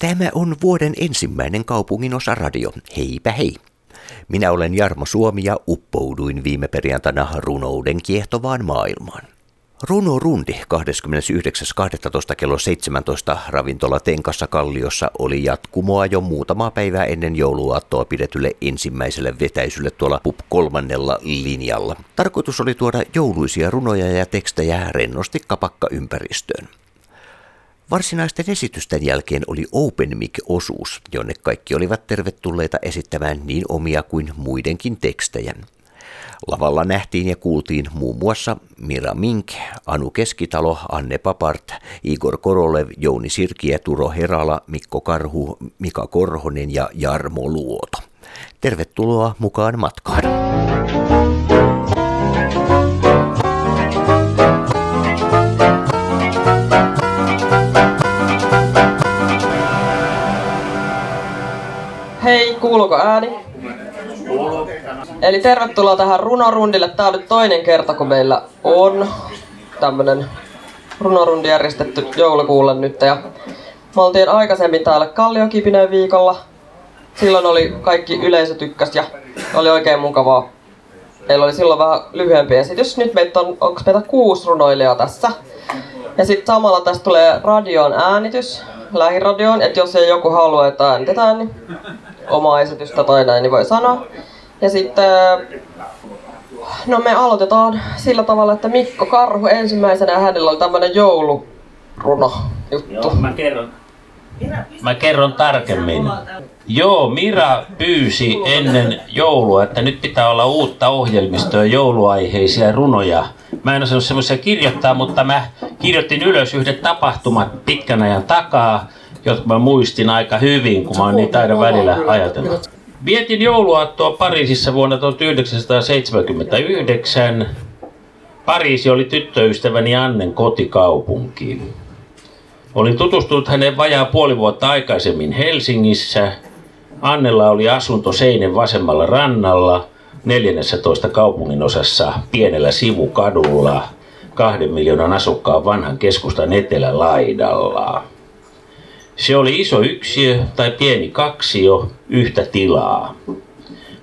Tämä on vuoden ensimmäinen kaupungin osa radio. Heipä hei! Minä olen Jarmo Suomi ja uppouduin viime perjantaina runouden kiehtovaan maailmaan. Runo Rundi 29.12. kello 17 ravintola Tenkassa Kalliossa oli jatkumoa jo muutama päivää ennen jouluaattoa pidetylle ensimmäiselle vetäisylle tuolla PUP kolmannella linjalla. Tarkoitus oli tuoda jouluisia runoja ja tekstejä rennosti kapakka ympäristöön. Varsinaisten esitysten jälkeen oli Open Mic-osuus, jonne kaikki olivat tervetulleita esittämään niin omia kuin muidenkin tekstejä. Lavalla nähtiin ja kuultiin muun muassa Mira Mink, Anu Keskitalo, Anne Papart, Igor Korolev, Jouni Sirkiä, Turo Herala, Mikko Karhu, Mika Korhonen ja Jarmo Luoto. Tervetuloa mukaan matkaan. Hei, kuuluuko ääni? Eli tervetuloa tähän runorundille. Tää on nyt toinen kerta, kun meillä on tämmönen runorundi järjestetty joulukuulle nyt. Ja me oltiin aikaisemmin täällä Kalliokipineen viikolla. Silloin oli kaikki yleisö tykkäs ja oli oikein mukavaa. Meillä oli silloin vähän lyhyempi esitys. Nyt meitä on, onko meitä kuusi runoilijaa tässä. Ja sitten samalla tästä tulee radion äänitys, lähiradioon, että jos ei joku halua, että äänitetään, niin omaa esitystä tai näin, niin voi sanoa. Ja sitten, no me aloitetaan sillä tavalla, että Mikko Karhu ensimmäisenä hänellä oli tämmönen jouluruno juttu. Joo, mä kerron. Mä kerron tarkemmin. Joo, Mira pyysi ennen joulua, että nyt pitää olla uutta ohjelmistoa, jouluaiheisia runoja. Mä en osannut semmoisia kirjoittaa, mutta mä kirjoitin ylös yhdet tapahtumat pitkän ajan takaa, jotka mä muistin aika hyvin, kun mä oon niitä aina välillä ajatellut. Vietin jouluaattoa Pariisissa vuonna 1979. Pariisi oli tyttöystäväni Annen kotikaupunki. Olin tutustunut häneen vajaa puoli vuotta aikaisemmin Helsingissä. Annella oli asunto Seinen vasemmalla rannalla, 14 kaupungin osassa pienellä sivukadulla, kahden miljoonan asukkaan vanhan keskustan etelälaidalla. Se oli iso yksiö tai pieni kaksio, yhtä tilaa.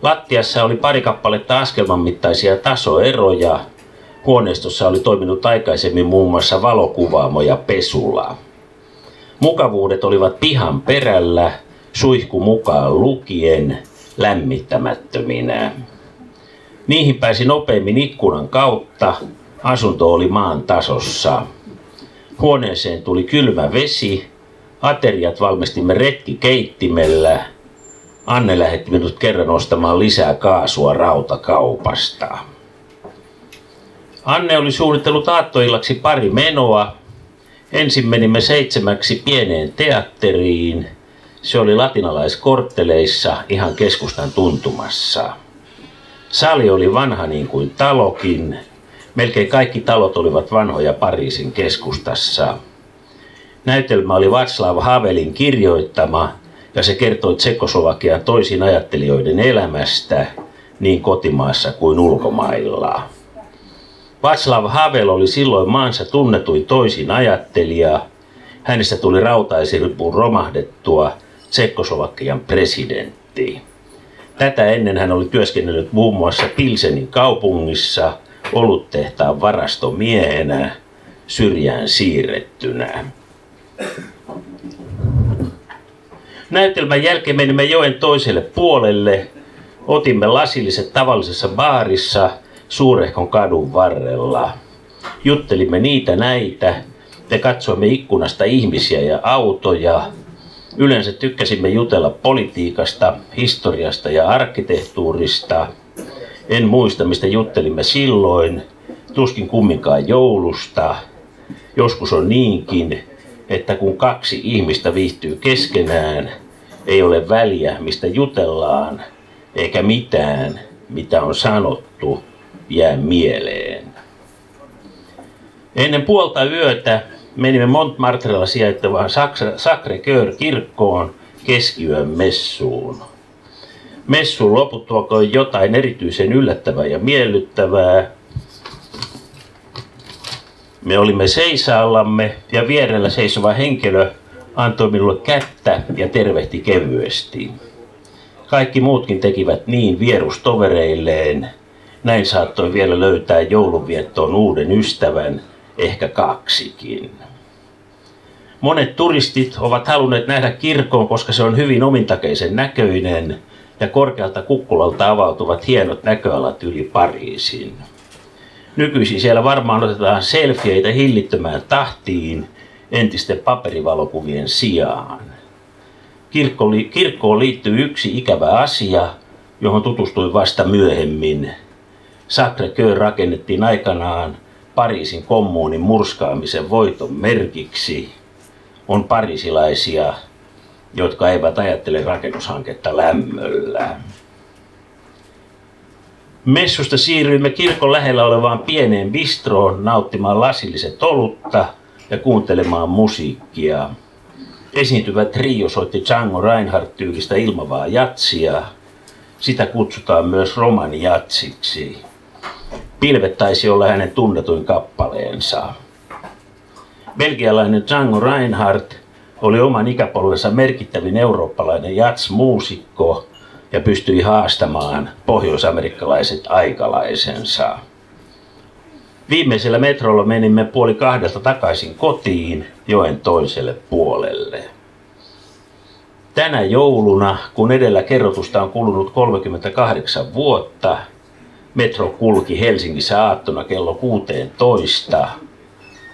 Lattiassa oli pari kappaletta askelman mittaisia tasoeroja. Huoneistossa oli toiminut aikaisemmin muun muassa valokuvaamo ja pesula. Mukavuudet olivat pihan perällä, suihku mukaan lukien, lämmittämättöminä. Niihin pääsi nopeammin ikkunan kautta. Asunto oli maan tasossa. Huoneeseen tuli kylmä vesi, Ateriat valmistimme retkikeittimellä. Anne lähetti minut kerran ostamaan lisää kaasua rautakaupasta. Anne oli suunnitellut aattoillaksi pari menoa. Ensin menimme seitsemäksi pieneen teatteriin. Se oli latinalaiskortteleissa ihan keskustan tuntumassa. Sali oli vanha niin kuin talokin. Melkein kaikki talot olivat vanhoja Pariisin keskustassa. Näytelmä oli Václav Havelin kirjoittama ja se kertoi Tsekoslovakian toisin ajattelijoiden elämästä niin kotimaassa kuin ulkomailla. Václav Havel oli silloin maansa tunnetuin toisin ajattelija. Hänestä tuli rautaisirpuun romahdettua Tsekoslovakian presidentti. Tätä ennen hän oli työskennellyt muun muassa Pilsenin kaupungissa oluttehtaan varastomiehenä syrjään siirrettynä. Näytelmän jälkeen menimme joen toiselle puolelle. Otimme lasilliset tavallisessa baarissa Suurehkon kadun varrella. Juttelimme niitä näitä ja katsoimme ikkunasta ihmisiä ja autoja. Yleensä tykkäsimme jutella politiikasta, historiasta ja arkkitehtuurista. En muista, mistä juttelimme silloin. Tuskin kumminkaan joulusta. Joskus on niinkin, että kun kaksi ihmistä viihtyy keskenään, ei ole väliä, mistä jutellaan, eikä mitään, mitä on sanottu, jää mieleen. Ennen puolta yötä menimme Montmartrella sijaitsevaan Sacré-Cœur-kirkkoon keskiyön messuun. Messun loputtua jotain erityisen yllättävää ja miellyttävää, me olimme seisaallamme ja vierellä seisova henkilö antoi minulle kättä ja tervehti kevyesti. Kaikki muutkin tekivät niin vierustovereilleen. Näin saattoi vielä löytää joulunviettoon uuden ystävän, ehkä kaksikin. Monet turistit ovat halunneet nähdä kirkon, koska se on hyvin omintakeisen näköinen ja korkealta kukkulalta avautuvat hienot näköalat yli Pariisin. Nykyisin siellä varmaan otetaan selfieitä hillittömään tahtiin entisten paperivalokuvien sijaan. Kirkko, kirkkoon liittyy yksi ikävä asia, johon tutustuin vasta myöhemmin. Sacré-Cœur rakennettiin aikanaan Pariisin kommuunin murskaamisen voiton merkiksi. On parisilaisia, jotka eivät ajattele rakennushanketta lämmöllä. Messusta siirryimme kirkon lähellä olevaan pieneen bistroon nauttimaan lasilliset olutta ja kuuntelemaan musiikkia. Esiintyvä trio soitti Django Reinhardt-tyylistä ilmavaa jatsia. Sitä kutsutaan myös romanijatsiksi. Pilvet taisi olla hänen tunnetuin kappaleensa. Belgialainen Django Reinhardt oli oman ikäpolvensa merkittävin eurooppalainen jats-muusikko ja pystyi haastamaan pohjoisamerikkalaiset aikalaisensa. Viimeisellä metrolla menimme puoli kahdelta takaisin kotiin joen toiselle puolelle. Tänä jouluna, kun edellä kerrotusta on kulunut 38 vuotta, metro kulki Helsingissä aattona kello 16.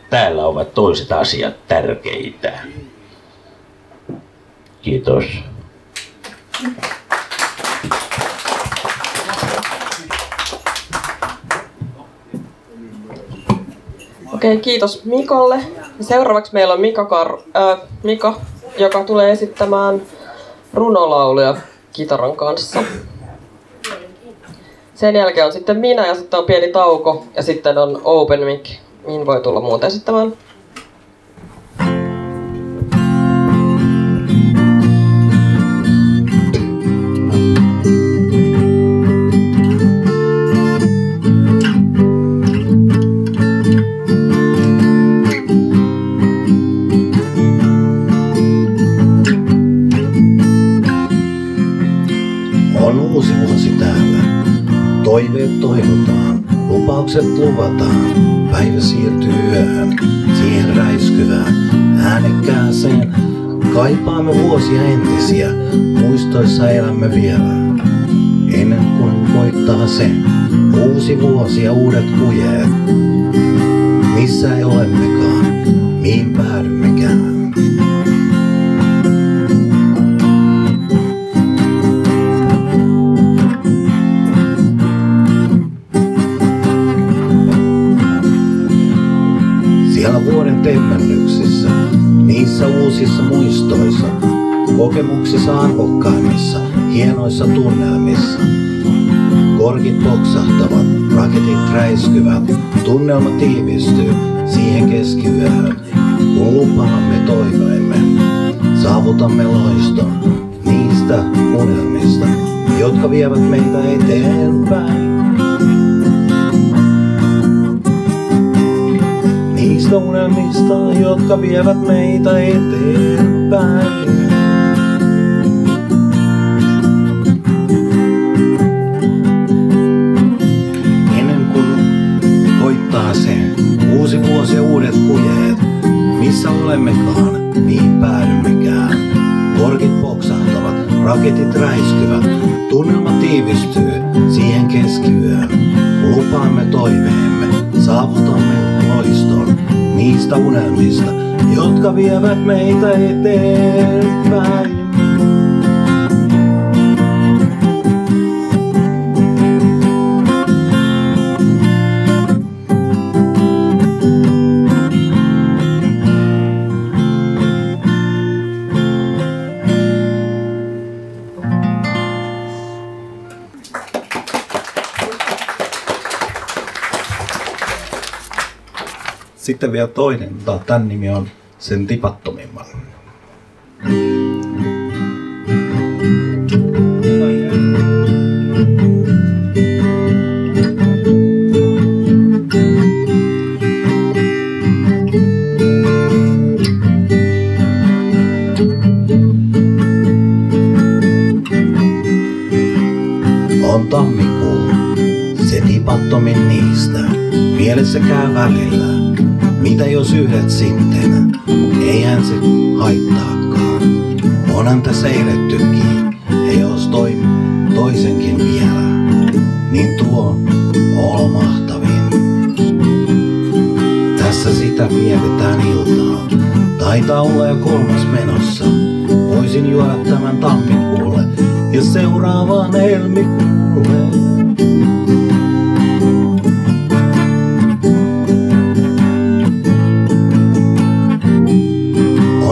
Täällä ovat toiset asiat tärkeitä. Kiitos. Okei, kiitos Mikolle. Seuraavaksi meillä on Mika, Kar- äh, Mika joka tulee esittämään runolauluja kitaran kanssa. Sen jälkeen on sitten minä ja sitten on pieni tauko ja sitten on open mic, mihin voi tulla muuta esittämään. Lupaukset luvataan. Päivä siirtyy yöhön, siihen räiskyvään, äänekkääseen. Kaipaamme vuosia entisiä, muistoissa elämme vielä. Ennen kuin koittaa se, uusi vuosi ja uudet kujeet. Missä ei olemmekaan, mihin päädymmekään. Niissä uusissa muistoissa, kokemuksissa arvokkaimmissa, hienoissa tunnelmissa. Korkit poksahtavat, raketit räiskyvät, tunnelma tiivistyy siihen keskiyöhön, kun lupaamme toivoimme. Saavutamme loiston niistä unelmista, jotka vievät meitä eteenpäin. Niistä unelmista, jotka vievät meitä eteenpäin. Ennen kuin uusi vuosi uudet kujeet, missä olemmekaan, niin päädymmekään. Korkit poksahtavat, raketit räiskyvät, tunnelma tiivistyy siihen keskiyöön. Lupaamme toiveemme, saavutamme loiston niistä unelmista, jotka vievät meitä eteenpäin. Sitten vielä toinen, tämän nimi on sen tipattomimman. Mitä jos yhdet sitten, eihän se haittaakaan. Onhan tässä eilettykin,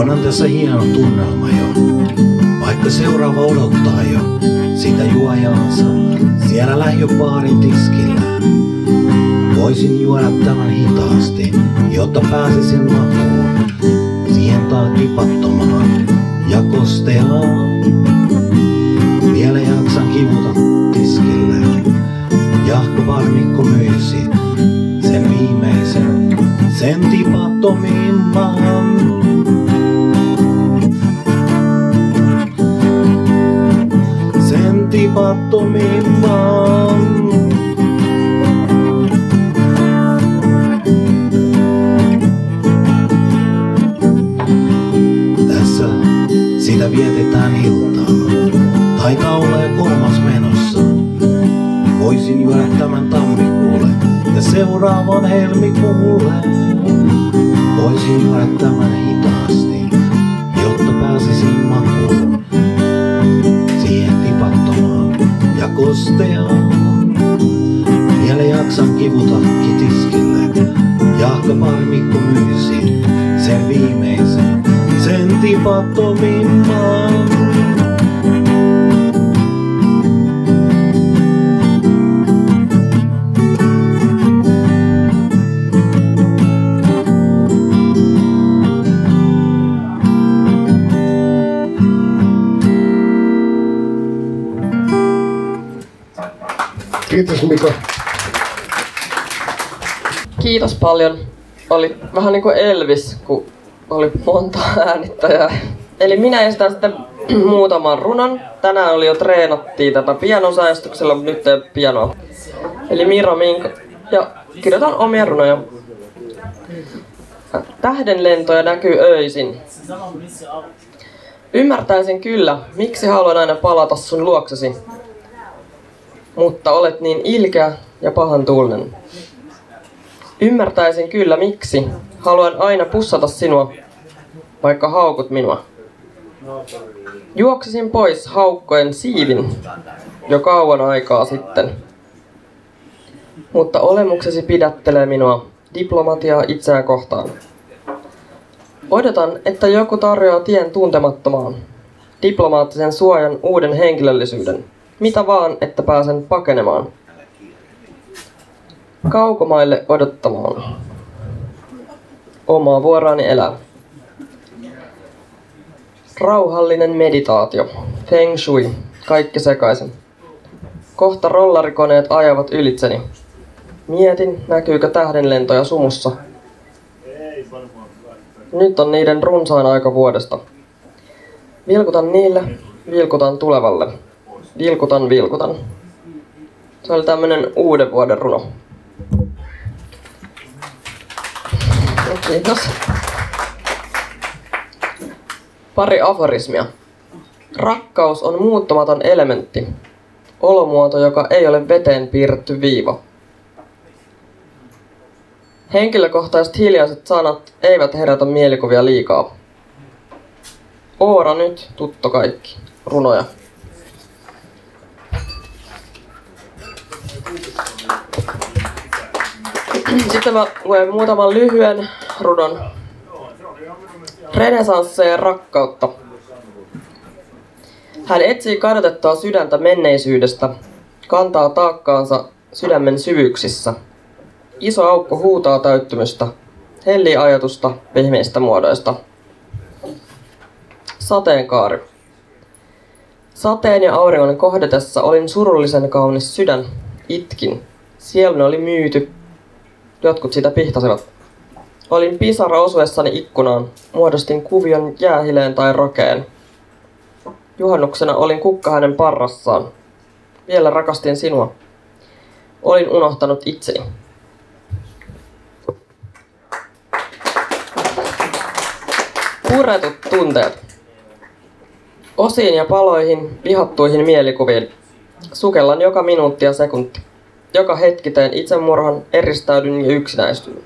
Onhan tässä hieno tunnelma jo, vaikka seuraava odottaa jo sitä juojaansa siellä lähiöbaarin tiskillä. Voisin juoda tämän hitaasti, jotta pääsisin makuun siihen taas tipattomaan ja kosteaan. Vielä jaksan kivuta tiskille. Jahko varmikko myisi sen viimeisen, sen tipattomimman. Sen tipattomimman. Tässä sitä vietetään iltaa. Taitaa olla kolmas menossa. Voisin juoda tämän tammikuulle ja seuraavan helmikuulle. Voisin juoda tämän hitaasti, ja kosteaan. Vielä jaksan kivuta kitiskille. Jahka parmikko myisi sen viimeisen, sen tipattomimman. Mika. Kiitos paljon. Oli vähän niin kuin Elvis, kun oli monta äänittäjää. Eli minä esitän sitten muutaman runon. Tänään oli jo treenattiin tätä pianosäästyksellä, mutta nyt ei pianoa. Eli Miro Minko. Ja kirjoitan omia runoja. Tähdenlentoja näkyy öisin. Ymmärtäisin kyllä, miksi haluan aina palata sun luoksesi. Mutta olet niin ilkeä ja pahan tuulinen. Ymmärtäisin kyllä miksi. Haluan aina pussata sinua, vaikka haukut minua. Juoksisin pois haukkojen siivin jo kauan aikaa sitten. Mutta olemuksesi pidättelee minua diplomatiaa itseään kohtaan. Odotan, että joku tarjoaa tien tuntemattomaan. Diplomaattisen suojan uuden henkilöllisyyden. Mitä vaan, että pääsen pakenemaan. Kaukomaille odottamaan. Omaa vuoroani elää. Rauhallinen meditaatio. Feng shui. Kaikki sekaisin. Kohta rollarikoneet ajavat ylitseni. Mietin, näkyykö tähdenlentoja sumussa. Nyt on niiden runsain aika vuodesta. Vilkutan niille, vilkutan tulevalle. Vilkutan, vilkutan. Se oli tämmönen uuden vuoden runo. Kiitos. Pari aforismia. Rakkaus on muuttumaton elementti. Olomuoto, joka ei ole veteen piirretty viiva. Henkilökohtaiset hiljaiset sanat eivät herätä mielikuvia liikaa. Oora nyt, tutto kaikki. Runoja. Sitten mä luen muutaman lyhyen runon. Renesansseja rakkautta. Hän etsii kadotettua sydäntä menneisyydestä, kantaa taakkaansa sydämen syvyyksissä. Iso aukko huutaa täyttymystä, hellii ajatusta pehmeistä muodoista. Sateenkaari. Sateen ja auringon kohdatessa olin surullisen kaunis sydän. Itkin. Sieluni oli myyty. Jotkut sitä pihtasivat. Olin pisara osuessani ikkunaan. Muodostin kuvion jäähileen tai rokeen. Juhannuksena olin kukka hänen parrassaan. Vielä rakastin sinua. Olin unohtanut itseni. Puretut tunteet. Osiin ja paloihin, vihattuihin mielikuviin. Sukellan joka minuutti ja sekunti. Joka hetki teen itsemurhan, eristäydyn ja yksinäistyn.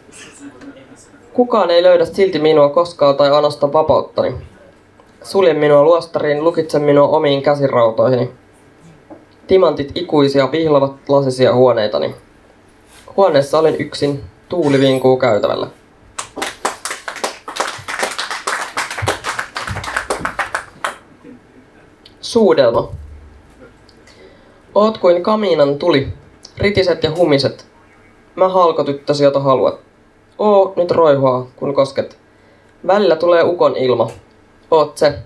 Kukaan ei löydä silti minua koskaan tai anosta vapauttani. Suljen minua luostariin, lukitsen minua omiin käsirautoihini. Timantit ikuisia vihlavat lasisia huoneitani. Huoneessa olen yksin, tuuli vinkuu käytävällä. Suudelma. Oot kuin kamiinan tuli, ritiset ja humiset. Mä halkotyttösi, jota haluat. Oo nyt roihuaa, kun kosket. Välillä tulee ukon ilma. Oot se.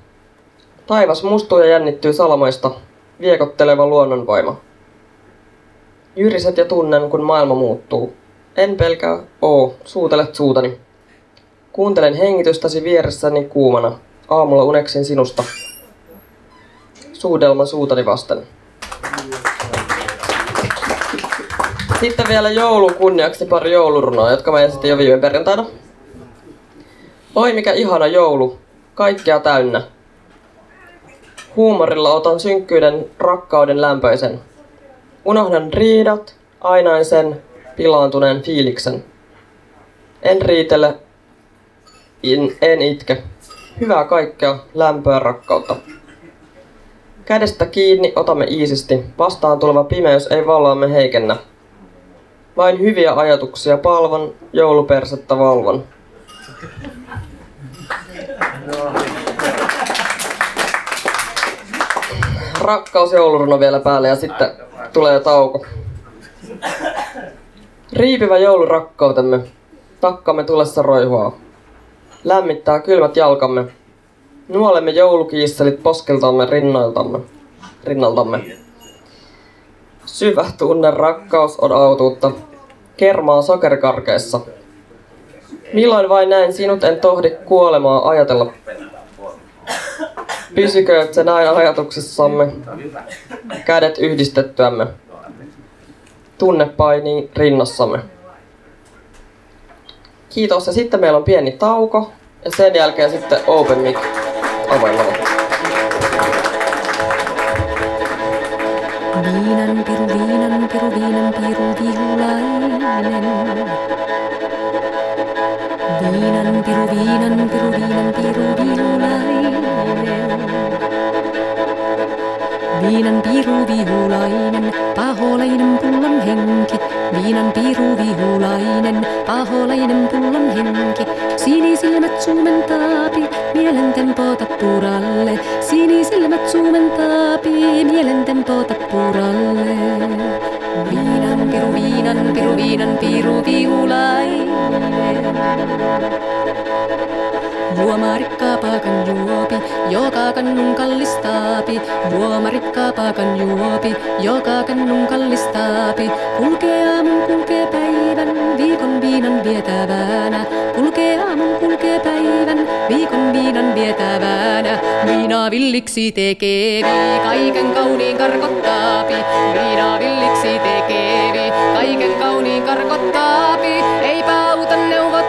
Taivas mustuu ja jännittyy salamoista, viekotteleva luonnonvoima. Jyriset ja tunnen, kun maailma muuttuu. En pelkää, oo, suutelet suutani. Kuuntelen hengitystäsi vieressäni kuumana. Aamulla uneksin sinusta. Suudelma suutani vasten. Sitten vielä joulun kunniaksi pari joulurunoa, jotka mä esitin jo viime perjantaina. Oi mikä ihana joulu, kaikkea täynnä. Huumorilla otan synkkyyden, rakkauden lämpöisen. Unohdan riidat, ainaisen, pilaantuneen fiiliksen. En riitele, en, en itke. Hyvää kaikkea, lämpöä, rakkautta. Kädestä kiinni otamme iisisti. Vastaan tuleva pimeys ei valoamme heikennä. Vain hyviä ajatuksia palvon, joulupersettä valvon. Rakkaus jouluruno vielä päälle ja sitten tulee tauko. Riipivä joulurakkautemme, takkamme tulessa roihuaa. Lämmittää kylmät jalkamme. Nuolemme joulukiisselit poskeltamme rinnoiltamme. rinnaltamme. Syvä tunne rakkaus on autuutta. Kermaa sokerikarkeessa. Milloin vain näin sinut en tohdi kuolemaa ajatella. Pysykööt se näin ajatuksessamme, kädet yhdistettyämme. Tunne painii rinnassamme. Kiitos ja sitten meillä on pieni tauko ja sen jälkeen sitten open mic avoimella. Viinan piru, viinan piru, viinan piru, Viinan piru, viinan piru, viinan piru, vihulainen. Viinan piru, vihulainen, paholainen pullon henki. Viinan piru, vihulainen, paholainen pullon henki. Sinisilmät suumentaapi, mielen tempo tappuralle. Sinisilmät suumentaapi, mielen tempo tappuralle. Viinan piru, viinan piru, viinan piru, vihulainen. Juomarikkaa paakan juopi, joka kannun kallistaapi. Juomarikkaa paakan juopi, joka kannun kallistaapi. Kulkee aamun, kulkee päivän, viikon viinan vietävänä. Kulkee aamun, kulkee päivän, viikon viinan vietävänä. Viina villiksi tekevi, kaiken kauniin karkottaapi. Viina villiksi tekevi, kaiken kauniin karkottaapi. Eipä auta äidin,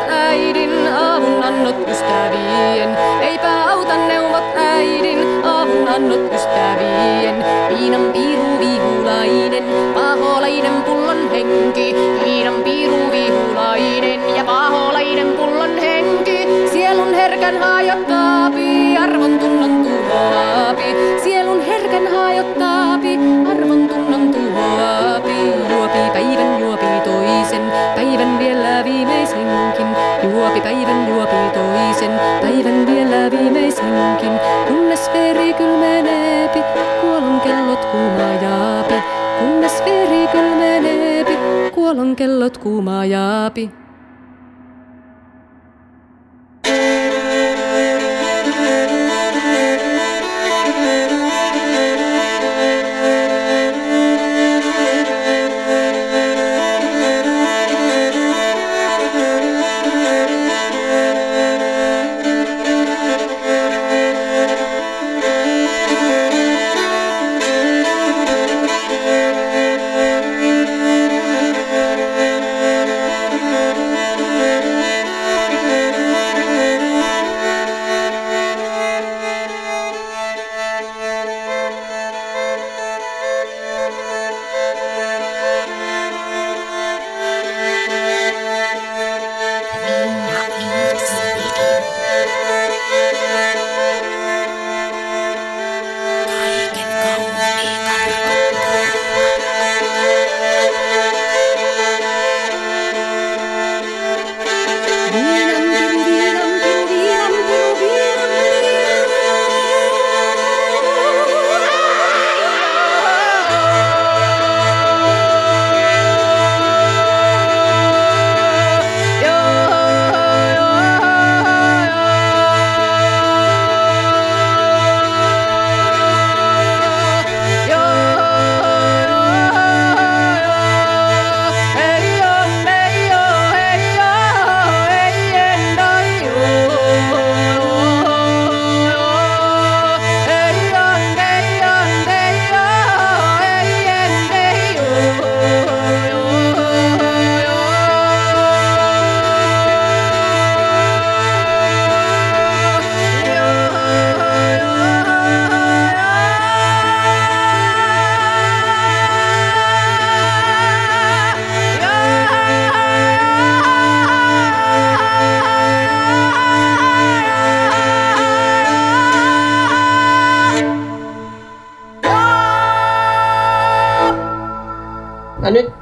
annot ystävien. Eipä auta neuvot äidin, avun annot ystävien. Viinan piiru vihulainen, paholainen pullon henki. Viinan piiru vihulainen ja paholainen pullon henki. Sielun herkän hajottaapi, arvon tunnon tuhoapi. Sielun herkän hajottaapi, arvon tunnon Juopi päivän, juopi toisen, päivän vielä viimeisenkin. Kunnes veri kylmeneepi, kuolon kellot kuumajaapi. Kunnes veri kylmeneepi, kuolon kellot kuumajaapi.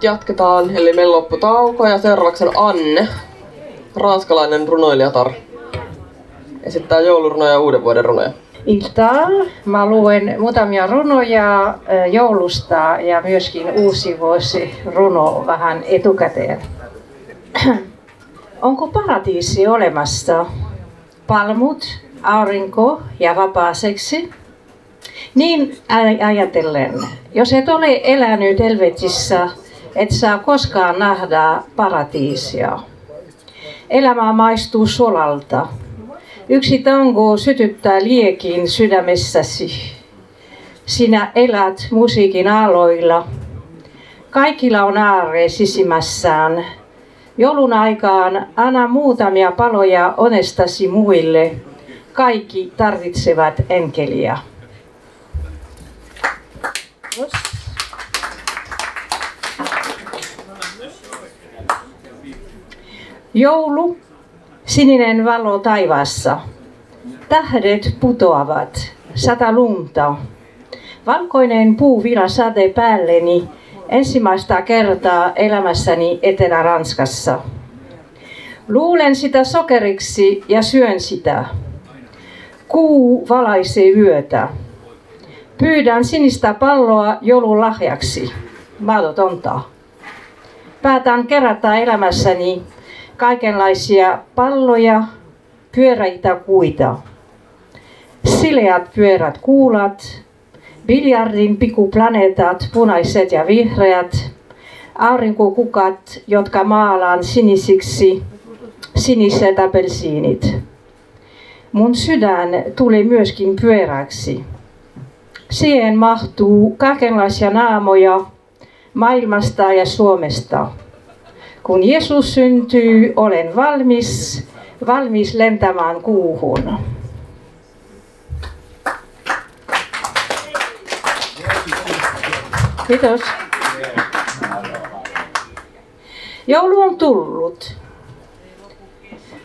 Jatketaan, eli meillä loppu tauko ja seuraavaksi on Anne, ranskalainen runoilijatar. Esittää joulurunoja ja uuden vuoden runoja. iltaa. Mä luen muutamia runoja joulusta ja myöskin uusi vuosi runo vähän etukäteen. Onko paratiisi olemassa? Palmut, aurinko ja vapaa seksi? Niin ajatellen, jos et ole elänyt Helvetissä, et saa koskaan nähdä paratiisia. Elämä maistuu solalta. Yksi tango sytyttää liekin sydämessäsi. Sinä elät musiikin aloilla. Kaikilla on aare sisimmässään. Joulun aikaan anna muutamia paloja onestasi muille. Kaikki tarvitsevat enkeliä. Joulu, sininen valo taivaassa. Tähdet putoavat, sata lunta. Valkoinen puuvila sade päälleni ensimmäistä kertaa elämässäni Etelä-Ranskassa. Luulen sitä sokeriksi ja syön sitä. Kuu valaisee yötä. Pyydän sinistä palloa joululahjaksi. Mahdotonta. Päätän kerätä elämässäni kaikenlaisia palloja, pyöräitä kuita. Sileät pyörät kuulat, biljardin pikuplaneetat, punaiset ja vihreät, aurinkokukat, jotka maalaan sinisiksi, siniset apelsiinit. Mun sydän tuli myöskin pyöräksi. Siihen mahtuu kaikenlaisia naamoja maailmasta ja Suomesta. Kun Jeesus syntyy, olen valmis, valmis lentämään kuuhun. Kiitos. Joulu on tullut.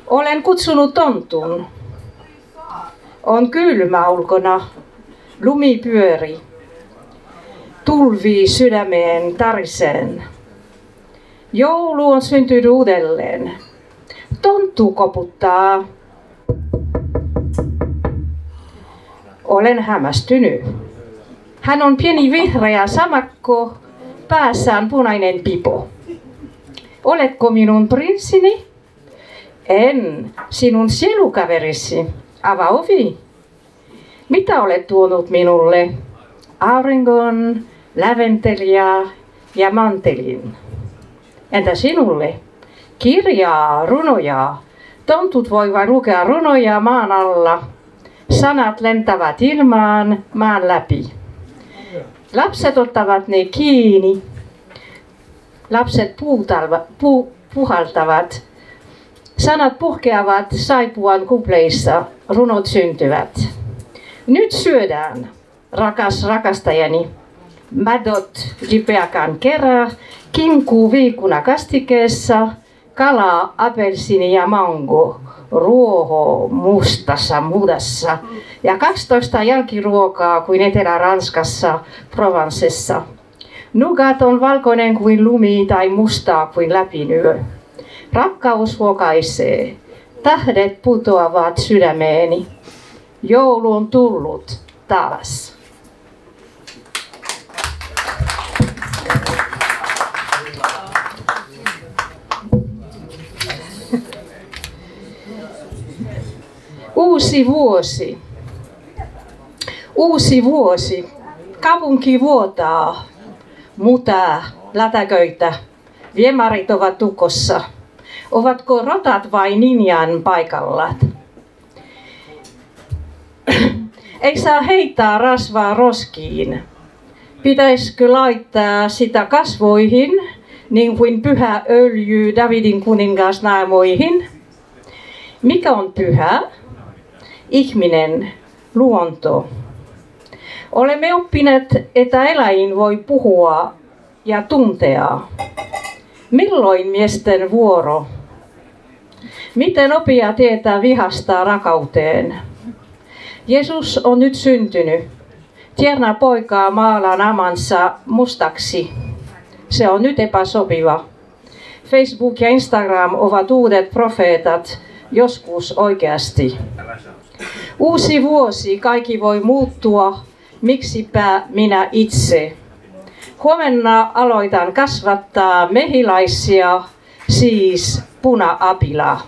Olen kutsunut tontun. On kylmä ulkona, lumi pyöri. Tulvi sydämeen tariseen. Joulu on syntynyt uudelleen. Tonttu koputtaa. Olen hämmästynyt. Hän on pieni vihreä samakko, päässään punainen pipo. Oletko minun prinssini? En, sinun sielukaverisi. Avaa ovi. Mitä olet tuonut minulle? Auringon, läventeliä ja mantelin. Entä sinulle? Kirjaa, runoja. Tontut voivat lukea runoja maan alla. Sanat lentävät ilmaan maan läpi. Lapset ottavat ne kiinni. Lapset puutalva, pu, puhaltavat. Sanat puhkeavat saipuan kupleissa. Runot syntyvät. Nyt syödään, rakas rakastajani. Madot lipeäkään kerää Kinku viikuna kastikeessa, kala, apelsini ja mango, ruoho mustassa mudassa ja 12 jälkiruokaa kuin Etelä-Ranskassa, Provencessa. Nugat on valkoinen kuin lumi tai mustaa kuin läpinyö. Rakkaus huokaisee, tähdet putoavat sydämeeni. Joulu on tullut taas. Uusi vuosi. Uusi vuosi. Kaupunki vuotaa. Mutaa, lätäköitä. Viemärit ovat tukossa. Ovatko rotat vai ninjan paikalla? Ei saa heittää rasvaa roskiin. Pitäisikö laittaa sitä kasvoihin, niin kuin pyhä öljy Davidin kuningas naamoihin? Mikä on pyhä? Ihminen, luonto. Olemme oppineet, että eläin voi puhua ja tuntea. Milloin miesten vuoro? Miten opia tietää vihasta rakauteen? Jeesus on nyt syntynyt. Tierna poikaa maalaan amansa mustaksi. se on nyt epäsopiva. Facebook ja Instagram ovat uudet profeetat, joskus oikeasti. Uusi vuosi, kaikki voi muuttua, miksipä minä itse. Huomenna aloitan kasvattaa mehilaisia, siis puna-apilaa.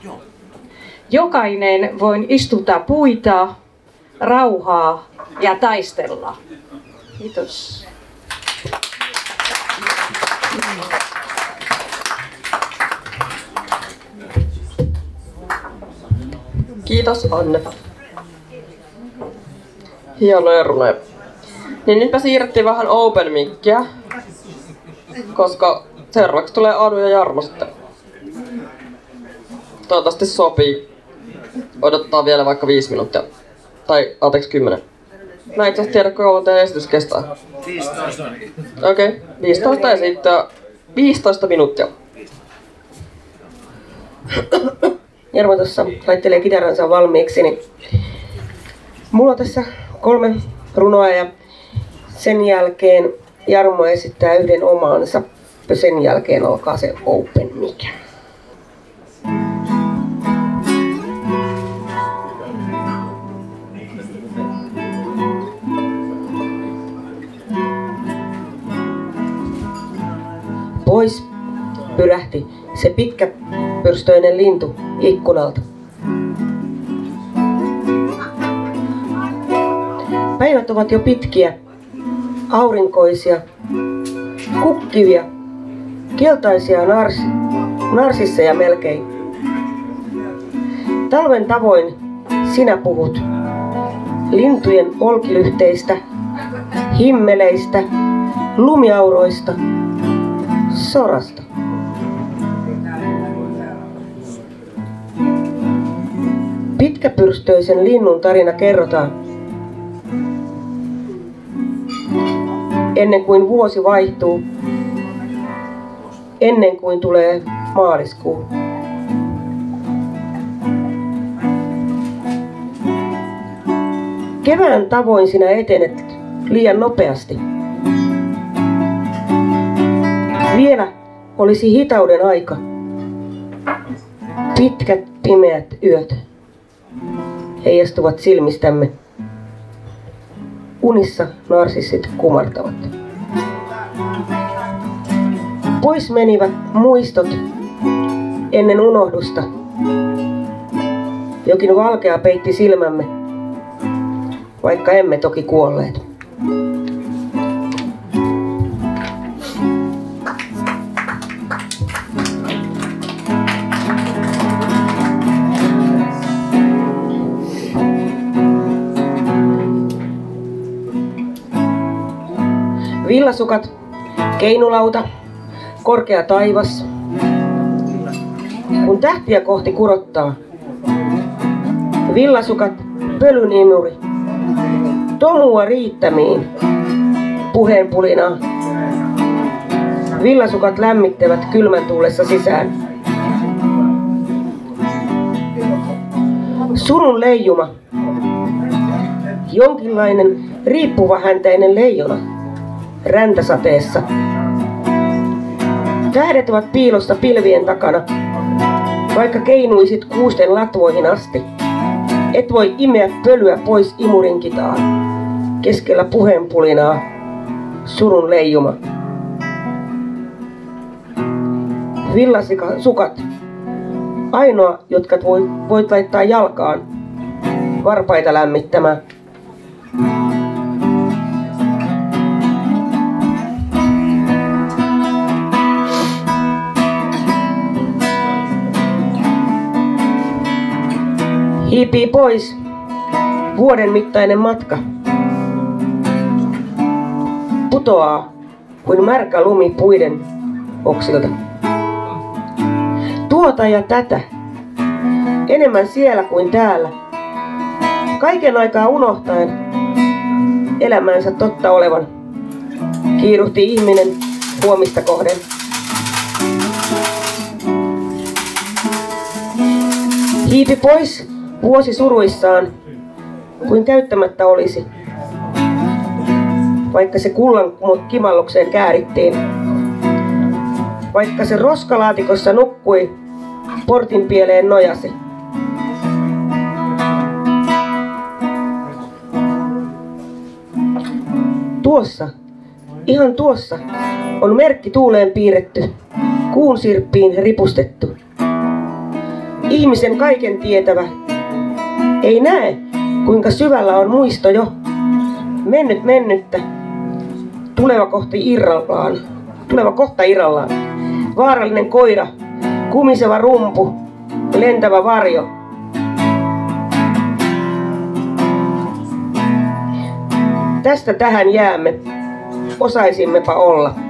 Jokainen voi istuta puita, rauhaa ja taistella. Kiitos. Kiitos Anne. Hienoja runoja. Niin nytpä siirrettiin vähän open mickiä, koska seuraavaksi tulee Anu ja Jarmo sitten. Toivottavasti sopii odottaa vielä vaikka viisi minuuttia. Tai anteeksi kymmenen. Mä itse asiassa tiedä, kuinka kauan teidän esitys kestää. 15 Okei, okay. 15 ja sitten 15 minuuttia. Jarmo tuossa laittelee kitaransa valmiiksi, niin mulla on tässä kolme runoa ja sen jälkeen Jarmo esittää yhden omaansa. Sen jälkeen alkaa se open mic. Pois pyrähti se pitkä pyrstöinen lintu ikkunalta. Päivät ovat jo pitkiä, aurinkoisia, kukkivia, keltaisia nars, narsisseja melkein. Talven tavoin sinä puhut lintujen olkilyhteistä, himmeleistä, lumiauroista, sorasta. Pitkäpyrstöisen linnun tarina kerrotaan. Ennen kuin vuosi vaihtuu, ennen kuin tulee maaliskuu. Kevään tavoin sinä etenet liian nopeasti. Vielä olisi hitauden aika. Pitkät pimeät yöt heijastuvat silmistämme. Unissa narsissit kumartavat. Pois menivät muistot ennen unohdusta. Jokin valkea peitti silmämme, vaikka emme toki kuolleet. Villasukat, keinulauta, korkea taivas. Kun tähtiä kohti kurottaa. Villasukat, pölynimuri. Tomua riittämiin. Puheenpulinaa. Villasukat lämmittävät kylmän tuulessa sisään. Surun leijuma. Jonkinlainen riippuva häntäinen leijona räntäsateessa. Tähdet ovat piilossa pilvien takana, vaikka keinuisit kuusten latvoihin asti. Et voi imeä pölyä pois imurinkitaan. Keskellä puheenpulinaa surun leijuma. Villasukat, ainoa, jotka voit laittaa jalkaan, varpaita lämmittämään. Hiipii pois vuoden mittainen matka. Putoaa kuin märkä lumi puiden oksilta. Tuota ja tätä. Enemmän siellä kuin täällä. Kaiken aikaa unohtaen elämänsä totta olevan. Kiiruhti ihminen huomista kohden. Hiipi pois vuosi suruissaan kuin käyttämättä olisi. Vaikka se kullan kimallukseen käärittiin. vaikka se roskalaatikossa nukkui, portin pieleen nojasi. Tuossa, ihan tuossa, on merkki tuuleen piirretty, kuun sirppiin ripustettu. Ihmisen kaiken tietävä ei näe, kuinka syvällä on muisto jo. Mennyt mennyttä, tuleva kohti irrallaan, tuleva kohta irrallaan. Vaarallinen koira, kumiseva rumpu, lentävä varjo. Tästä tähän jäämme, osaisimmepa olla.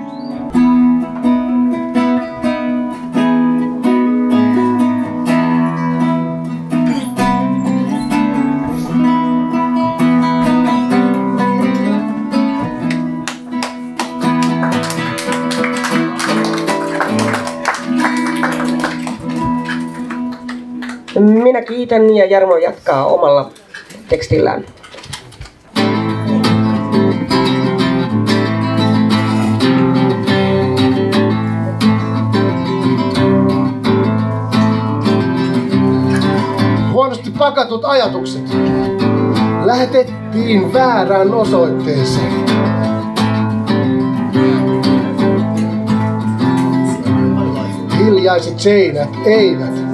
Kiitän ja Jarmo jatkaa omalla tekstillään. Huonosti pakatut ajatukset lähetettiin väärään osoitteeseen. Hiljaiset seinät eivät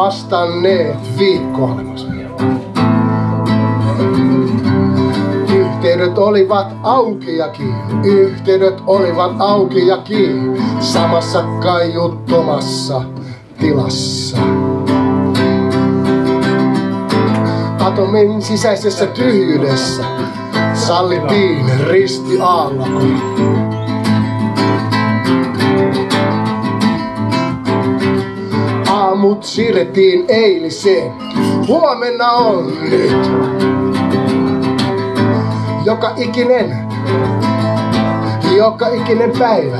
vastanneet viikkoilemaseen. Yhteydet olivat auki ja kiinni, yhteydet olivat auki ja kiinni, samassa kaiuttomassa tilassa. Atomin sisäisessä tyhjyydessä sallittiin risti Aamut siirrettiin eiliseen, huomenna on nyt. Joka ikinen, joka ikinen päivä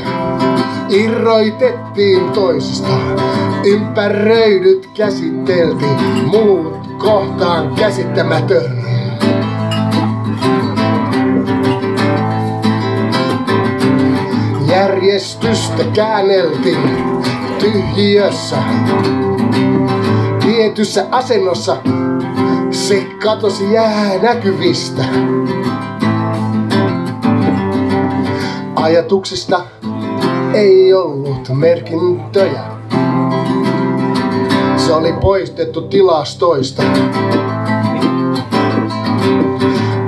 irroitettiin toisistaan. Ympäröidyt käsiteltiin, muut kohtaan käsittämätön. Järjestystä käänneltiin tyhjiössä. Tietyssä asennossa se katosi jää näkyvistä. Ajatuksista ei ollut merkintöjä. Se oli poistettu tilastoista.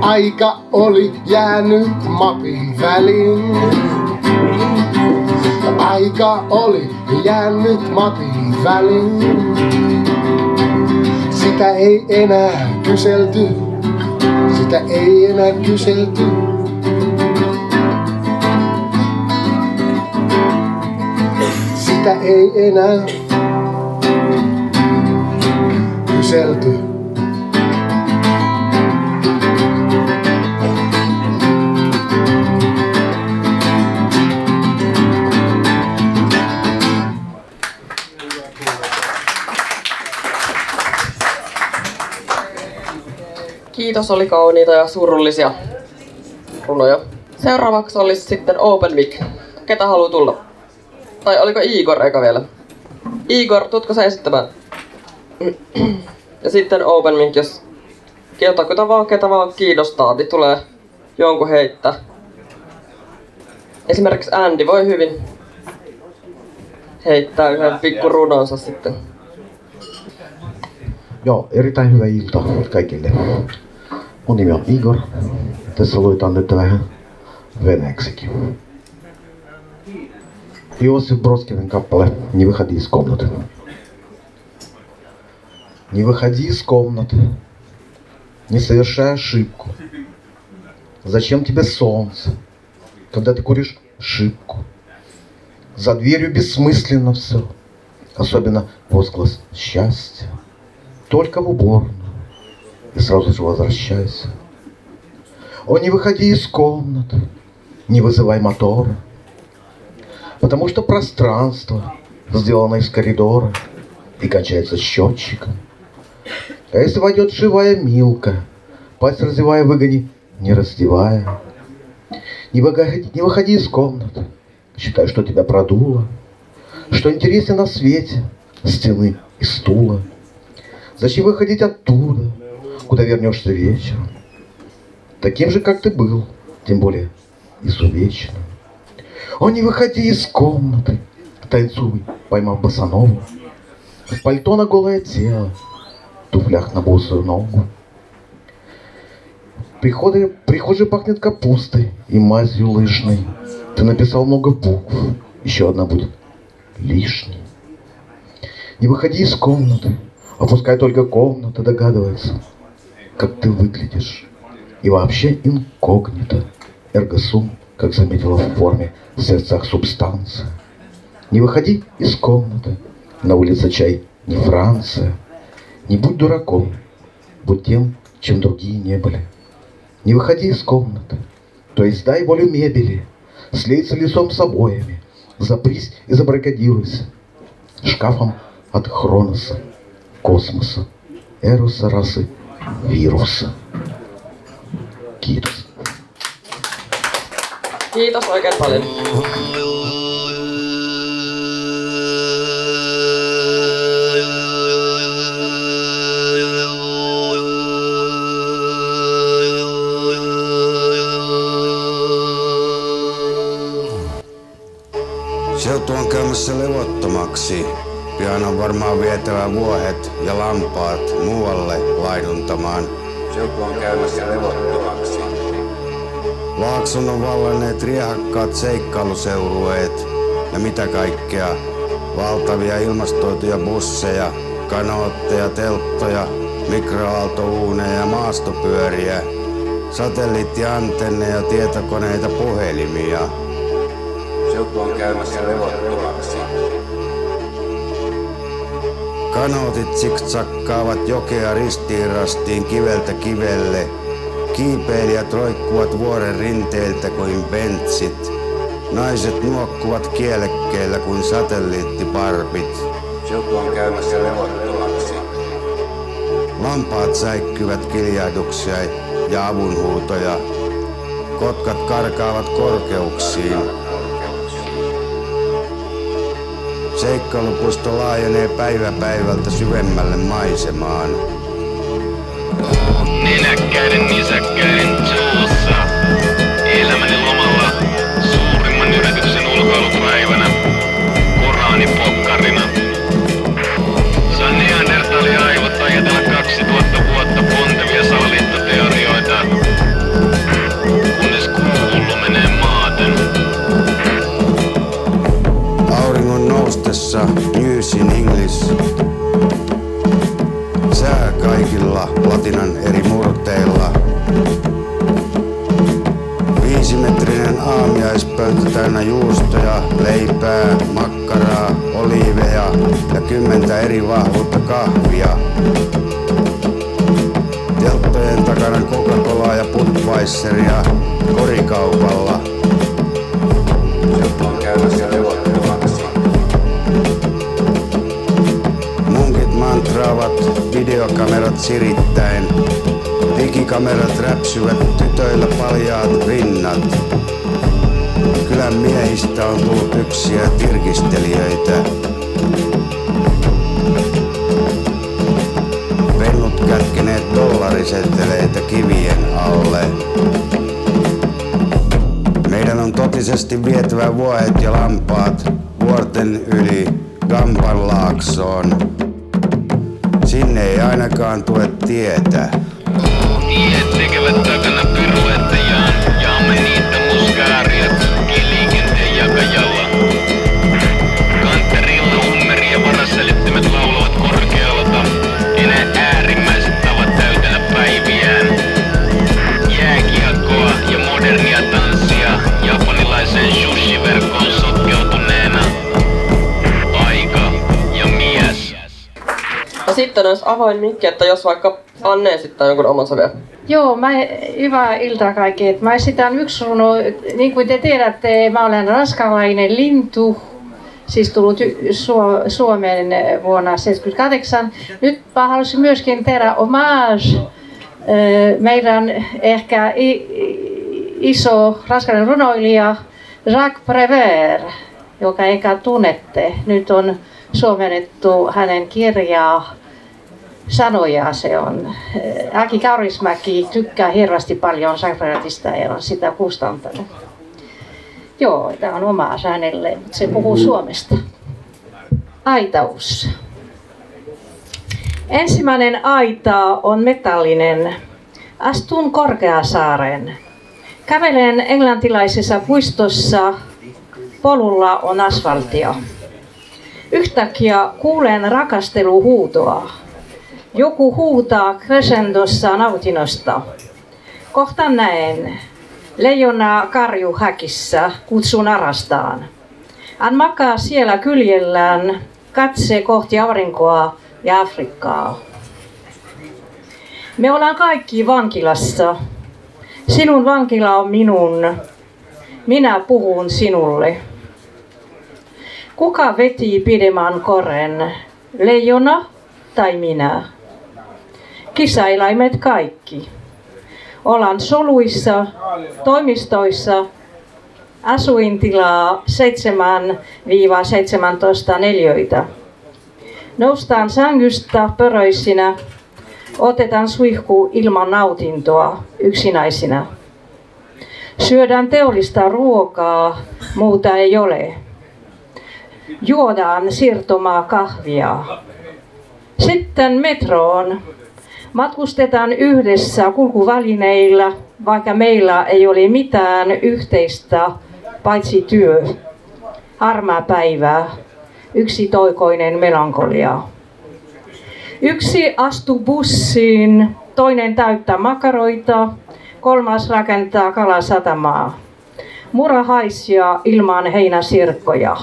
Aika oli jäänyt mapin väliin. Aika oli jäänyt mapin väliin. Sitä ei enää kyselty. Sitä ei enää kyselty. Sitä ei enää kyselty. Kiitos, oli kauniita ja surullisia runoja. Seuraavaksi olisi sitten Open Mic. Ketä haluaa tulla? Tai oliko Igor eka vielä? Igor, tutko sä esittämään? Ja sitten Open Mic, jos jotakuta vaan ketä vaan kiinnostaa, niin tulee jonkun heittää. Esimerkiksi Andy voi hyvin heittää yhden pikku runonsa sitten. Joo, erittäin hyvää iltaa kaikille. Igor. Tässä luetaan nyt vähän venäjäksikin. Иосиф Бродскивен kappale «Не выходи из комнаты». Не выходи из комнаты, не совершай ошибку. Зачем тебе солнце, когда ты куришь шибку? За дверью бессмысленно все, особенно возглас счастья. Только в уборную и сразу же возвращайся. О, не выходи из комнаты, не вызывай мотора, потому что пространство сделано из коридора и кончается счетчиком. А если войдет живая милка, пасть разевая выгони, не раздевая. Не выходи, не выходи из комнаты, считай, что тебя продуло. Что интереснее на свете стены и стула? Зачем выходить оттуда, куда вернешься вечером? Таким же, как ты был, тем более изувеченным. О, не выходи из комнаты, танцуй, поймав босанову. В пальто на голое тело, туфлях на босую ногу. Приходы, прихожей пахнет капустой и мазью лыжной. Ты написал много букв, еще одна будет лишней. Не выходи из комнаты, а пускай только комната догадывается, как ты выглядишь. И вообще инкогнито, эргосум, как заметила в форме в сердцах субстанция. Не выходи из комнаты, на улице чай не Франция. Не будь дураком, будь тем, чем другие не были. Не выходи из комнаты, то есть дай волю мебели, слейся лицом с обоями, запрись и забаррикадируйся шкафом от Хроноса, космоса, Эроса, расы, virus. Kiitos. Kiitos oikein paljon. Mm-hmm. Varmaan vietävä vuohet ja lampaat muualle laiduntamaan. Seutu on käymässä levottomaksi. Laakson on vallanneet riehakkaat seikkailuseurueet ja mitä kaikkea. Valtavia ilmastoituja busseja, kanootteja, telttoja, mikroaaltouuneja ja maastopyöriä, satelliittiantenneja, tietokoneita, puhelimia. Seutu on käymässä levottomaksi. Kanootit siktsakkaavat jokea ristiin rastiin kiveltä kivelle. Kiipeilijät roikkuvat vuoren rinteiltä kuin bentsit. Naiset nuokkuvat kielekkeillä kuin satelliittiparpit. Seutu on käymässä levottomaksi. Lampaat säikkyvät kiljahduksia ja avunhuutoja. Kotkat karkaavat korkeuksiin. Seikkailupuisto laajenee päivä päivältä syvemmälle maisemaan. Nenäkkäiden nisäkkäiden aamiaispöytä täynnä juustoja, leipää, makkaraa, oliiveja ja kymmentä eri vahvuutta kahvia. Telttojen takana Coca-Colaa ja Budweiseria korikaupalla. Munkit mantraavat videokamerat sirittäen. Digikamerat räpsyvät tytöillä paljaat rinnat. Kylän miehistä on tullut yksiä tirkistelijöitä. Pennut kätkeneet dollariseteleitä kivien alle. Meidän on totisesti vietävä vuohet ja lampaat vuorten yli Gampan laaksoon. Sinne ei ainakaan tule tietä. Miehet tekevät takana sitten olisi avoin mikki, että jos vaikka Anne esittää jonkun omansa vielä. Joo, mä, hyvää iltaa kaikille. Mä esitän yksi runo. Niin kuin te tiedätte, mä olen ranskalainen lintu, siis tullut Suomeen vuonna 1978. Nyt mä haluaisin myöskin tehdä eh, meidän ehkä iso ranskalainen runoilija Jacques Prévert. joka eikä tunnette. Nyt on suomennettu hänen kirjaa sanoja se on. Aki Kaurismäki tykkää hirveästi paljon Seinfeldistä ja on sitä kustantanut. Joo, tämä on oma hänelle, mutta se puhuu Suomesta. Aitaus. Ensimmäinen aita on metallinen. Astun Korkeasaaren. Kävelen englantilaisessa puistossa. Polulla on asfaltia. Yhtäkkiä kuulen rakasteluhuutoa. Joku huutaa crescendossa nautinnosta. Kohta näen. Leijona karju häkissä kutsun arastaan. Hän makaa siellä kyljellään, katse kohti aurinkoa ja Afrikkaa. Me ollaan kaikki vankilassa. Sinun vankila on minun. Minä puhun sinulle. Kuka veti pidemmän koren? Leijona tai minä? Kisailaimet kaikki. Ollaan soluissa, toimistoissa, asuintilaa 7-17 neljöitä. Noustaan sängystä pöröisinä, otetaan suihku ilman nautintoa yksinäisinä. Syödään teollista ruokaa, muuta ei ole. Juodaan siirtomaa kahvia. Sitten metroon. Matkustetaan yhdessä kulkuvälineillä, vaikka meillä ei ole mitään yhteistä paitsi työ. Harmaa päivää, yksi toikoinen melankolia. Yksi astuu bussiin, toinen täyttää makaroita, kolmas rakentaa kalasatamaa. Mura haisia ilman heinäsirkkoja.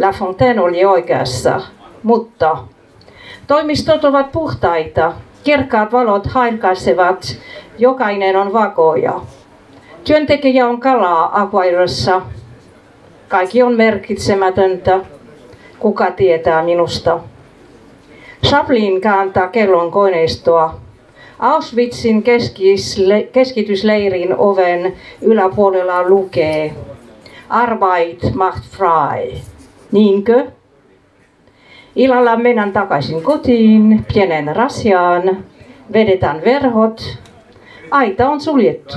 La Fontaine oli oikeassa, mutta toimistot ovat puhtaita, kirkkaat valot haikaisevat, jokainen on vakoja. Työntekijä on kalaa akvairossa. Kaikki on merkitsemätöntä. Kuka tietää minusta? Chaplin kääntää kellon koneistoa. Auschwitzin keskitysleirin oven yläpuolella lukee Arbeit macht frei. Niinkö? Illalla mennään takaisin kotiin, pienen rasiaan, vedetään verhot. Aita on suljettu.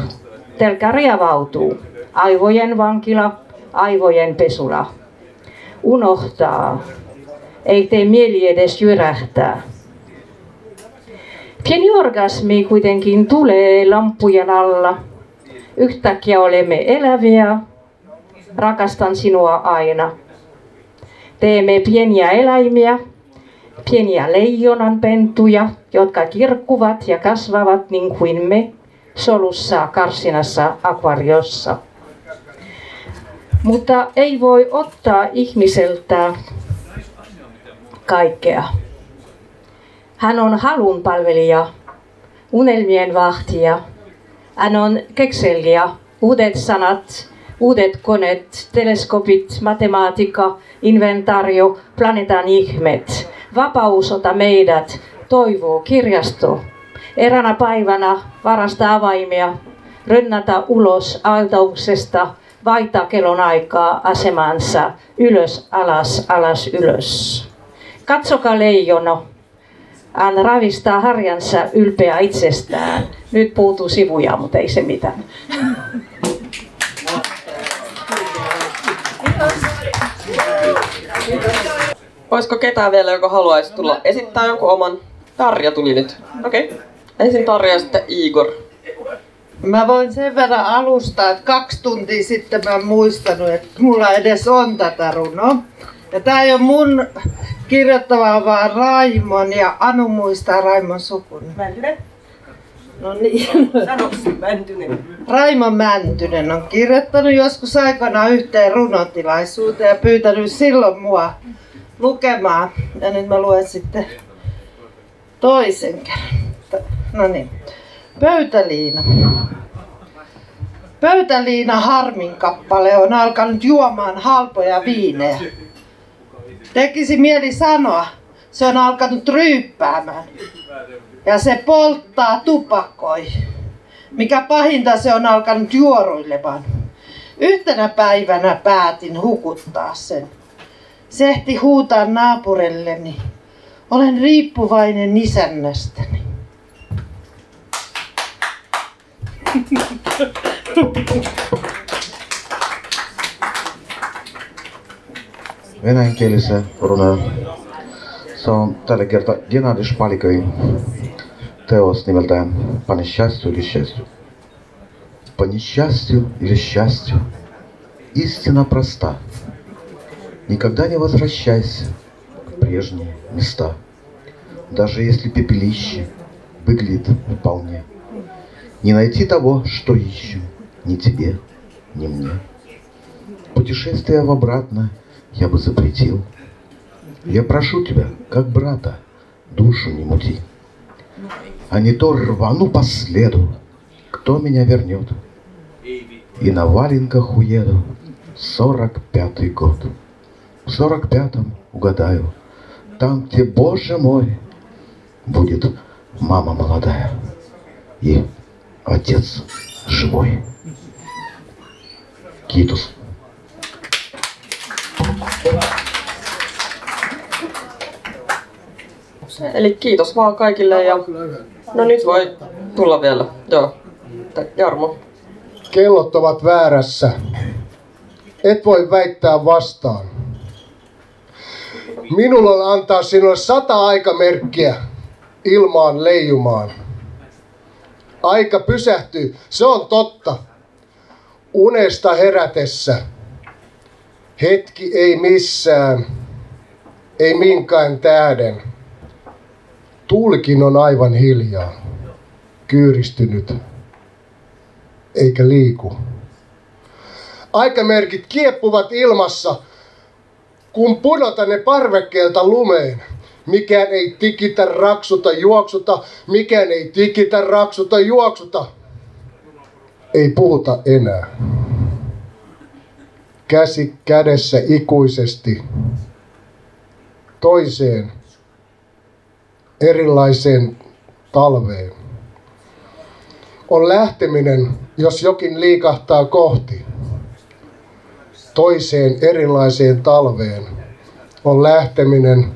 Telkari avautuu. Aivojen vankila, aivojen pesula. Unohtaa. Ei tee mieli edes jyrähtää. Pieni orgasmi kuitenkin tulee lampujen alla. Yhtäkkiä olemme eläviä. Rakastan sinua aina. Teemme pieniä eläimiä, pieniä leijonanpentuja, jotka kirkkuvat ja kasvavat niin kuin me solussa karsinassa akvariossa. Mutta ei voi ottaa ihmiseltä kaikkea. Hän on halun palvelija, unelmien vahtija. Hän on kekselijä, uudet sanat, uudet koneet, teleskopit, matematiikka, inventario, planeetan ihmet. Vapaus ota meidät, toivoo kirjasto. Eräänä päivänä varasta avaimia, rönnätä ulos altauksesta, vaihtaa kellon aikaa asemansa, ylös, alas, alas, ylös. Katsokaa leijono, hän ravistaa harjansa ylpeä itsestään. Nyt puutuu sivuja, mutta ei se mitään. Olisiko ketään vielä, joka haluaisi tulla esittää jonkun oman? Tarja tuli nyt. Okei. Okay. Ensin Tarja ja sitten Igor. Mä voin sen verran alustaa, että kaksi tuntia sitten mä en muistanut, että mulla edes on tätä runoa. Ja tää ei ole mun kirjoittava, vaan Raimon ja Anu muistaa Raimon sukun. Mäntynen? No niin. Mäntynen. Raimo Mäntynen on kirjoittanut joskus aikana yhteen runotilaisuuteen ja pyytänyt silloin mua lukemaan. Ja nyt mä luen sitten toisen kerran. No niin. Pöytäliina. Pöytäliina Harmin kappale on alkanut juomaan halpoja viinejä. Tekisi mieli sanoa, se on alkanut ryyppäämään. Ja se polttaa tupakoi. Mikä pahinta se on alkanut juoruilemaan. Yhtenä päivänä päätin hukuttaa sen. Sehti huutaa naapurelleni. Olen riippuvainen isännästäni. Venäjänkielisen runon. Se on tällä kertaa Gennady Shpalikoin teos nimeltään По несчастью или счастью. По несчастью или счастью истина проста. Никогда не возвращайся в прежние места. Даже если пепелище выглядит вполне. Не найти того, что ищу, ни тебе, ни мне. Путешествие в обратно я бы запретил. Я прошу тебя, как брата, душу не мути. А не то рвану по следу, кто меня вернет. И на валенках уеду сорок пятый год. В сорок пятом угадаю, там, где, Боже мой, будет мама молодая и отец живой. Kiitos. Eli kiitos vaan kaikille ja no nyt voi tulla vielä. Joo. Jarmo. Kellot ovat väärässä. Et voi väittää vastaan. Minulla on antaa sinulle sata aikamerkkiä ilmaan leijumaan. Aika pysähtyy, se on totta. Unesta herätessä. Hetki ei missään, ei minkään tähden. Tuulikin on aivan hiljaa, kyyristynyt, eikä liiku. Aikamerkit kieppuvat ilmassa, kun pudota ne parvekkeelta lumeen. Mikään ei tikitä, raksuta, juoksuta. Mikään ei tikitä, raksuta, juoksuta. Ei puhuta enää. Käsi kädessä ikuisesti toiseen erilaiseen talveen. On lähteminen, jos jokin liikahtaa kohti toiseen erilaiseen talveen. On lähteminen,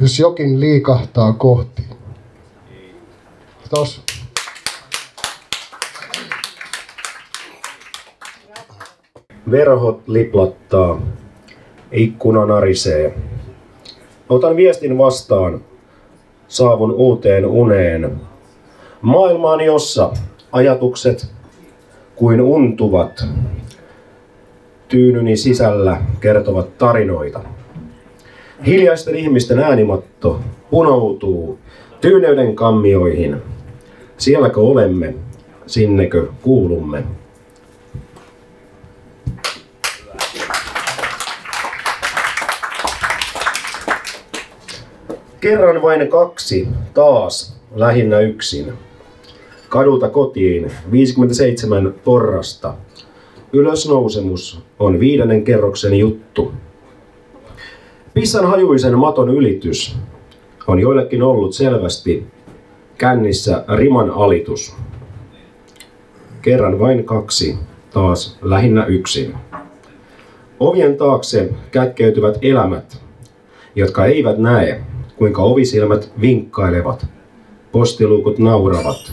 jos jokin liikahtaa kohti. Kiitos. Verhot liplattaa, ikkuna narisee. Otan viestin vastaan, saavun uuteen uneen. Maailmaan, jossa ajatukset kuin untuvat, tyynyni sisällä kertovat tarinoita. Hiljaisten ihmisten äänimatto punoutuu tyyneyden kammioihin. Sielläkö olemme, sinnekö kuulumme. Kerran vain kaksi, taas lähinnä yksin. Kadulta kotiin 57 porrasta. Ylösnousemus on viidennen kerroksen juttu. Pissan hajuisen maton ylitys on joillekin ollut selvästi kännissä riman alitus. Kerran vain kaksi, taas lähinnä yksin. Ovien taakse kätkeytyvät elämät, jotka eivät näe, kuinka ovisilmät vinkkailevat, postiluukut nauravat,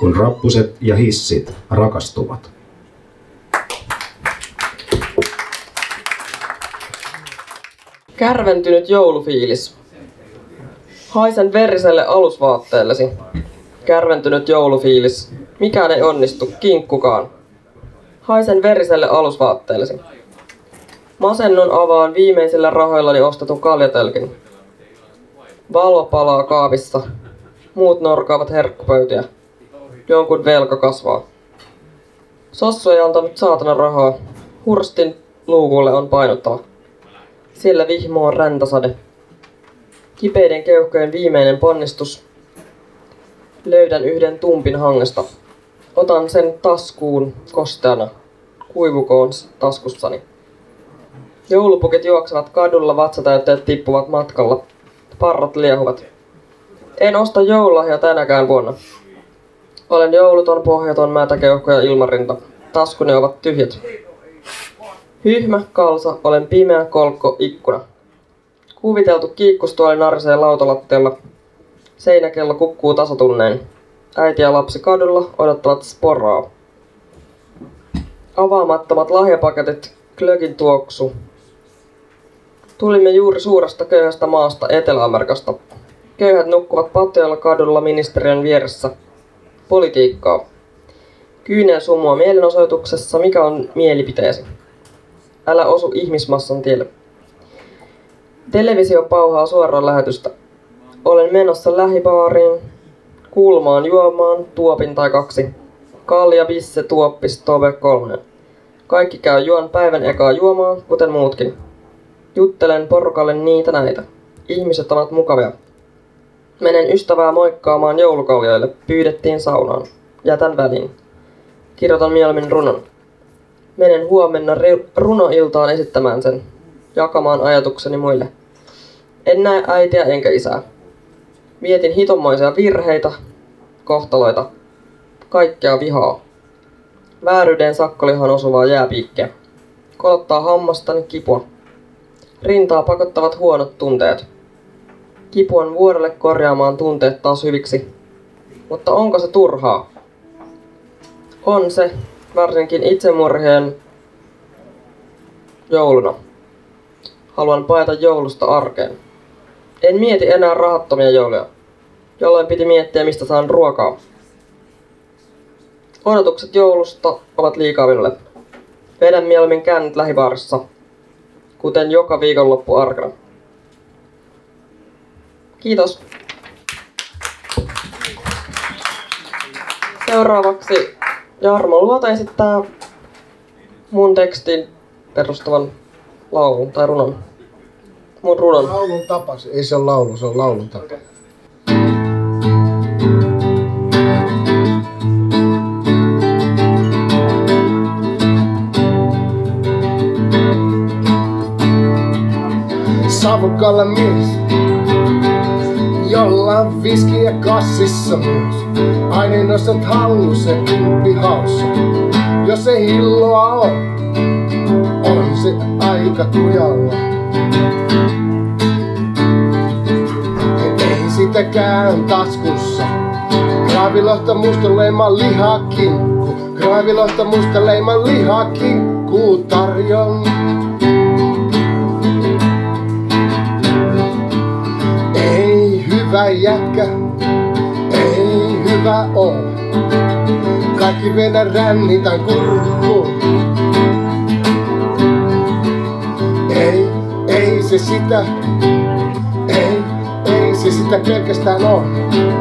kun rappuset ja hissit rakastuvat. Kärventynyt joulufiilis. Haisen veriselle alusvaatteellesi. Kärventynyt joulufiilis. Mikään ei onnistu, kinkkukaan. Haisen veriselle alusvaatteellesi. Masennun avaan viimeisillä rahoillani ostetun kaljatelkin. Valo palaa kaavissa. Muut norkaavat herkkupöytiä. Jonkun velka kasvaa. Sossu ei antanut saatana rahaa. Hurstin luukulle on painottava. Siellä vihmo on räntäsade. Kipeiden keuhkojen viimeinen ponnistus. Löydän yhden tumpin hangesta. Otan sen taskuun kosteana. Kuivukoon taskussani. Joulupukit juoksevat kadulla, vatsatäytteet tippuvat matkalla. Parrat liehuvat. En osta joululahja tänäkään vuonna. Olen jouluton, pohjaton, mätäkeuhko ja ilmarinta. taskuni ovat tyhjät. Hyhmä, kalsa, olen pimeä kolkko, ikkuna. Kuviteltu kiikkustuoli narisee lautalattialla. Seinäkello kukkuu tasatunneen. Äiti ja lapsi kadulla odottavat sporaa. Avaamattomat lahjapaketit, klökin tuoksu. Tulimme juuri suuresta köyhästä maasta Etelä-Amerikasta. Köyhät nukkuvat patjoilla kadulla ministeriön vieressä. Politiikkaa. Kyynel sumua mielenosoituksessa, mikä on mielipiteesi? Älä osu ihmismassan tielle. Televisio pauhaa suoraan lähetystä. Olen menossa lähibaariin, kulmaan juomaan, tuopin tai kaksi. Kalja, bisse, tuoppi, stove, kolmonen. Kaikki käy juon päivän ekaa juomaa, kuten muutkin. Juttelen porukalle niitä näitä. Ihmiset ovat mukavia. Menen ystävää moikkaamaan joulukaljoille. Pyydettiin saunaan. Jätän väliin. Kirjoitan mieluummin runon. Menen huomenna runoiltaan esittämään sen. Jakamaan ajatukseni muille. En näe äitiä enkä isää. Mietin hitonmoisia virheitä, kohtaloita, kaikkea vihaa. Vääryyden sakkolihan osuvaa jääpiikkeä. Kolottaa hammastani kipua. Rintaa pakottavat huonot tunteet. Kipu on vuorelle korjaamaan tunteet taas hyviksi. Mutta onko se turhaa? On se, varsinkin itsemurheen jouluna. Haluan paeta joulusta arkeen. En mieti enää rahattomia jouluja, jolloin piti miettiä mistä saan ruokaa. Odotukset joulusta ovat liikaa minulle. Vedän mieluummin käynnit lähibaarissa, kuten joka viikonloppu arkana. Kiitos. Seuraavaksi Jarmo Luota esittää mun tekstin perustuvan laulun tai runon. Mun runon. Laulun tapas. Ei se ole laulu, se on laulun tapa. Savukalla mies, on viskiä kassissa myös. Aina nostat hallussa kymppi haussa. Jos se hilloa on, on se aika kujalla. Ei sitäkään taskussa. Kraavilohta musta leima lihakinkku. Kraavilohta musta leima lihakinkku tarjon. Hyvä jätkä, ei hyvä oo. Kaikki venä rännitän kurkkuun. Ei, ei se sitä, ei, ei se sitä pelkästään on.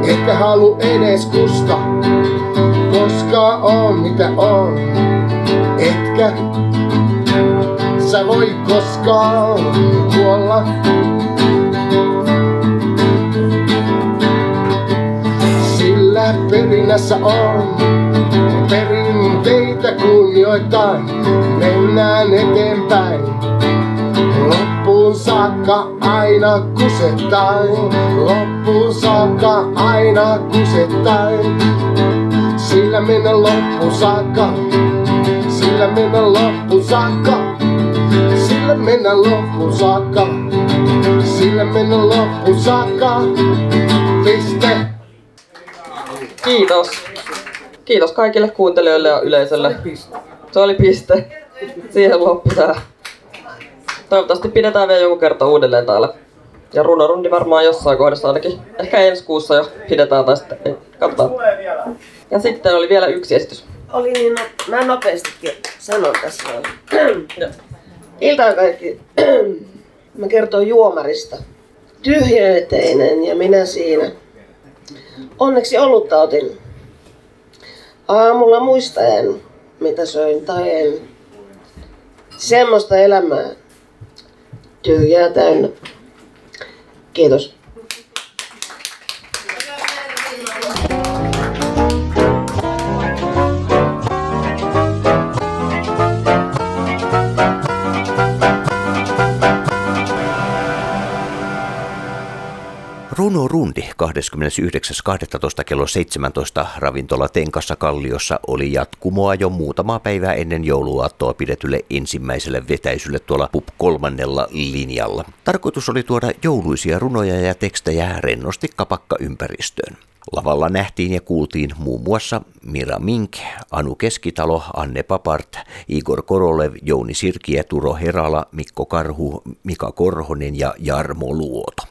Etkä halu edes kusta, koska on mitä on. Etkä sä voi koskaan kuolla. Sillä perinnässä on perinteitä kunnioittain. Mennään eteenpäin. Loppuun saakka aina kusettain. Loppuun saakka aina kusettain. Sillä mennä loppuun saakka. Sillä mennä loppuun saakka. Sillä mennä loppuun saakka. Sillä mennä loppuun saakka. Piste. Kiitos. Kiitos kaikille kuuntelijoille ja yleisölle. Se oli piste. Siihen loppu tää. Toivottavasti pidetään vielä joku kerta uudelleen täällä. Ja runorundi varmaan jossain kohdassa ainakin. Ehkä ensi kuussa jo pidetään tai sitten ei. Katsotaan. Ja sitten oli vielä yksi esitys. Oli niin, no, mä nopeastikin sanon tässä. Iltaa kaikki. mä kertoin juomarista. Tyhjöteinen ja minä siinä. Onneksi olutta otin. Aamulla muistaen, mitä söin tai en. Semmoista elämää. Tyhjää täynnä. Kiitos. Runo Rundi 29.12. kello 17 ravintola Tenkassa Kalliossa oli jatkumoa jo muutama päivää ennen jouluaattoa pidetylle ensimmäiselle vetäisylle tuolla pub kolmannella linjalla. Tarkoitus oli tuoda jouluisia runoja ja tekstejä rennosti kapakka ympäristöön. Lavalla nähtiin ja kuultiin muun muassa Mira Mink, Anu Keskitalo, Anne Papart, Igor Korolev, Jouni Sirkiä, Turo Herala, Mikko Karhu, Mika Korhonen ja Jarmo Luoto.